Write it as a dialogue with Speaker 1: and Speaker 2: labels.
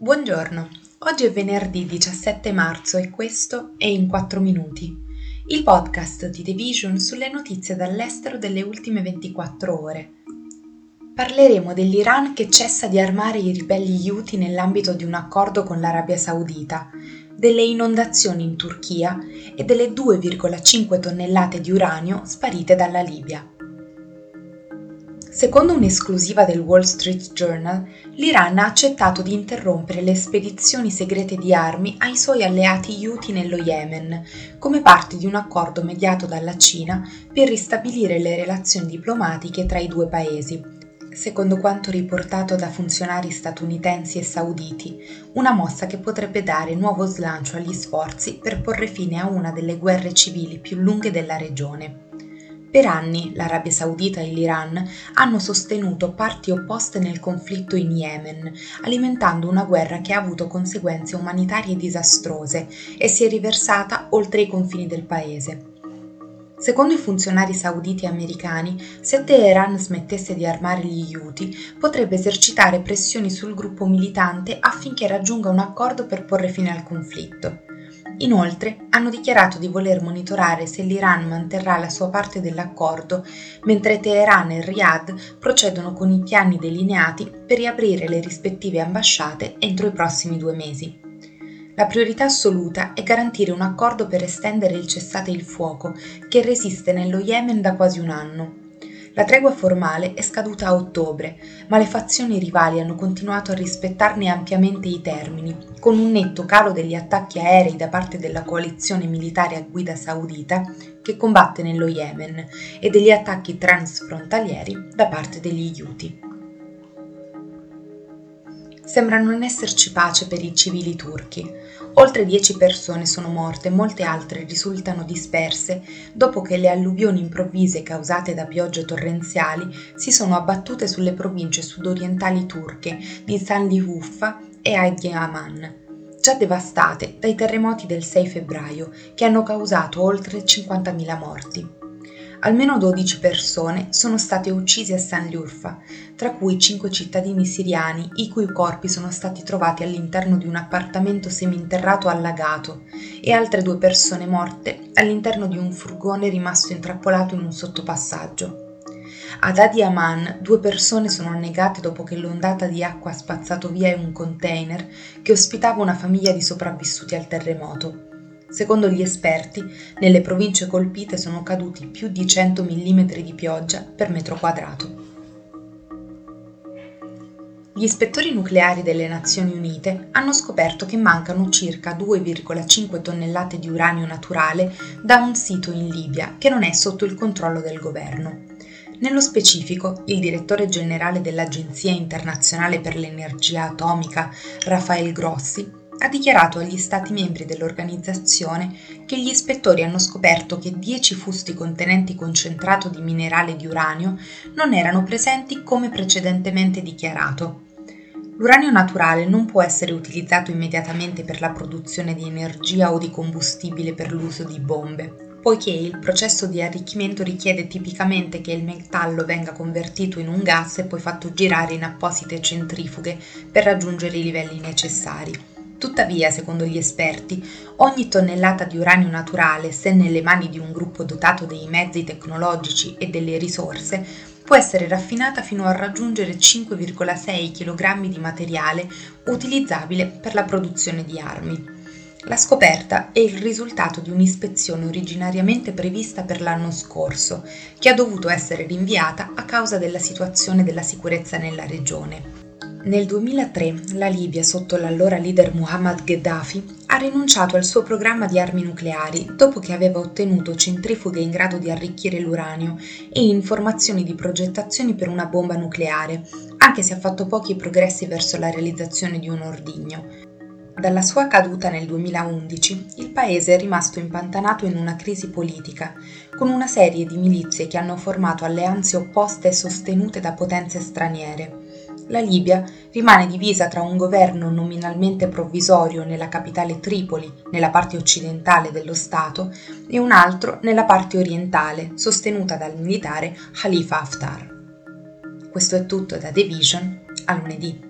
Speaker 1: Buongiorno, oggi è venerdì 17 marzo e questo è In 4 Minuti, il podcast di The Vision sulle notizie dall'estero delle ultime 24 ore. Parleremo dell'Iran che cessa di armare i ribelli Houthi nell'ambito di un accordo con l'Arabia Saudita, delle inondazioni in Turchia e delle 2,5 tonnellate di uranio sparite dalla Libia. Secondo un'esclusiva del Wall Street Journal, l'Iran ha accettato di interrompere le spedizioni segrete di armi ai suoi alleati Houthi nello Yemen, come parte di un accordo mediato dalla Cina per ristabilire le relazioni diplomatiche tra i due paesi, secondo quanto riportato da funzionari statunitensi e sauditi, una mossa che potrebbe dare nuovo slancio agli sforzi per porre fine a una delle guerre civili più lunghe della regione. Per anni l'Arabia Saudita e l'Iran hanno sostenuto parti opposte nel conflitto in Yemen, alimentando una guerra che ha avuto conseguenze umanitarie disastrose e si è riversata oltre i confini del paese. Secondo i funzionari sauditi e americani, se Teheran smettesse di armare gli Houthi, potrebbe esercitare pressioni sul gruppo militante affinché raggiunga un accordo per porre fine al conflitto. Inoltre hanno dichiarato di voler monitorare se l'Iran manterrà la sua parte dell'accordo, mentre Teheran e Riyadh procedono con i piani delineati per riaprire le rispettive ambasciate entro i prossimi due mesi. La priorità assoluta è garantire un accordo per estendere il cessate il fuoco, che resiste nello Yemen da quasi un anno. La tregua formale è scaduta a ottobre, ma le fazioni rivali hanno continuato a rispettarne ampiamente i termini, con un netto calo degli attacchi aerei da parte della coalizione militare a guida saudita che combatte nello Yemen e degli attacchi transfrontalieri da parte degli Houthi. Sembra non esserci pace per i civili turchi. Oltre 10 persone sono morte e molte altre risultano disperse dopo che le alluvioni improvvise causate da piogge torrenziali si sono abbattute sulle province sudorientali turche di Sanliuffa e Adiyaman, già devastate dai terremoti del 6 febbraio che hanno causato oltre 50.000 morti. Almeno 12 persone sono state uccise a San Liurfa, tra cui 5 cittadini siriani i cui corpi sono stati trovati all'interno di un appartamento seminterrato allagato e altre due persone morte all'interno di un furgone rimasto intrappolato in un sottopassaggio. Ad Adi Aman due persone sono annegate dopo che l'ondata di acqua ha spazzato via un container che ospitava una famiglia di sopravvissuti al terremoto. Secondo gli esperti, nelle province colpite sono caduti più di 100 mm di pioggia per metro quadrato. Gli ispettori nucleari delle Nazioni Unite hanno scoperto che mancano circa 2,5 tonnellate di uranio naturale da un sito in Libia che non è sotto il controllo del governo. Nello specifico, il direttore generale dell'Agenzia internazionale per l'energia atomica, Rafael Grossi, ha dichiarato agli Stati membri dell'organizzazione che gli ispettori hanno scoperto che 10 fusti contenenti concentrato di minerale di uranio non erano presenti come precedentemente dichiarato. L'uranio naturale non può essere utilizzato immediatamente per la produzione di energia o di combustibile per l'uso di bombe, poiché il processo di arricchimento richiede tipicamente che il metallo venga convertito in un gas e poi fatto girare in apposite centrifughe per raggiungere i livelli necessari. Tuttavia, secondo gli esperti, ogni tonnellata di uranio naturale, se nelle mani di un gruppo dotato dei mezzi tecnologici e delle risorse, può essere raffinata fino a raggiungere 5,6 kg di materiale utilizzabile per la produzione di armi. La scoperta è il risultato di un'ispezione originariamente prevista per l'anno scorso, che ha dovuto essere rinviata a causa della situazione della sicurezza nella regione. Nel 2003 la Libia, sotto l'allora leader Muhammad Gheddafi, ha rinunciato al suo programma di armi nucleari dopo che aveva ottenuto centrifughe in grado di arricchire l'uranio e informazioni di progettazioni per una bomba nucleare, anche se ha fatto pochi progressi verso la realizzazione di un ordigno. Dalla sua caduta nel 2011, il paese è rimasto impantanato in una crisi politica, con una serie di milizie che hanno formato alleanze opposte sostenute da potenze straniere la Libia rimane divisa tra un governo nominalmente provvisorio nella capitale Tripoli, nella parte occidentale dello Stato, e un altro nella parte orientale, sostenuta dal militare Khalifa Haftar. Questo è tutto da The Vision, a lunedì.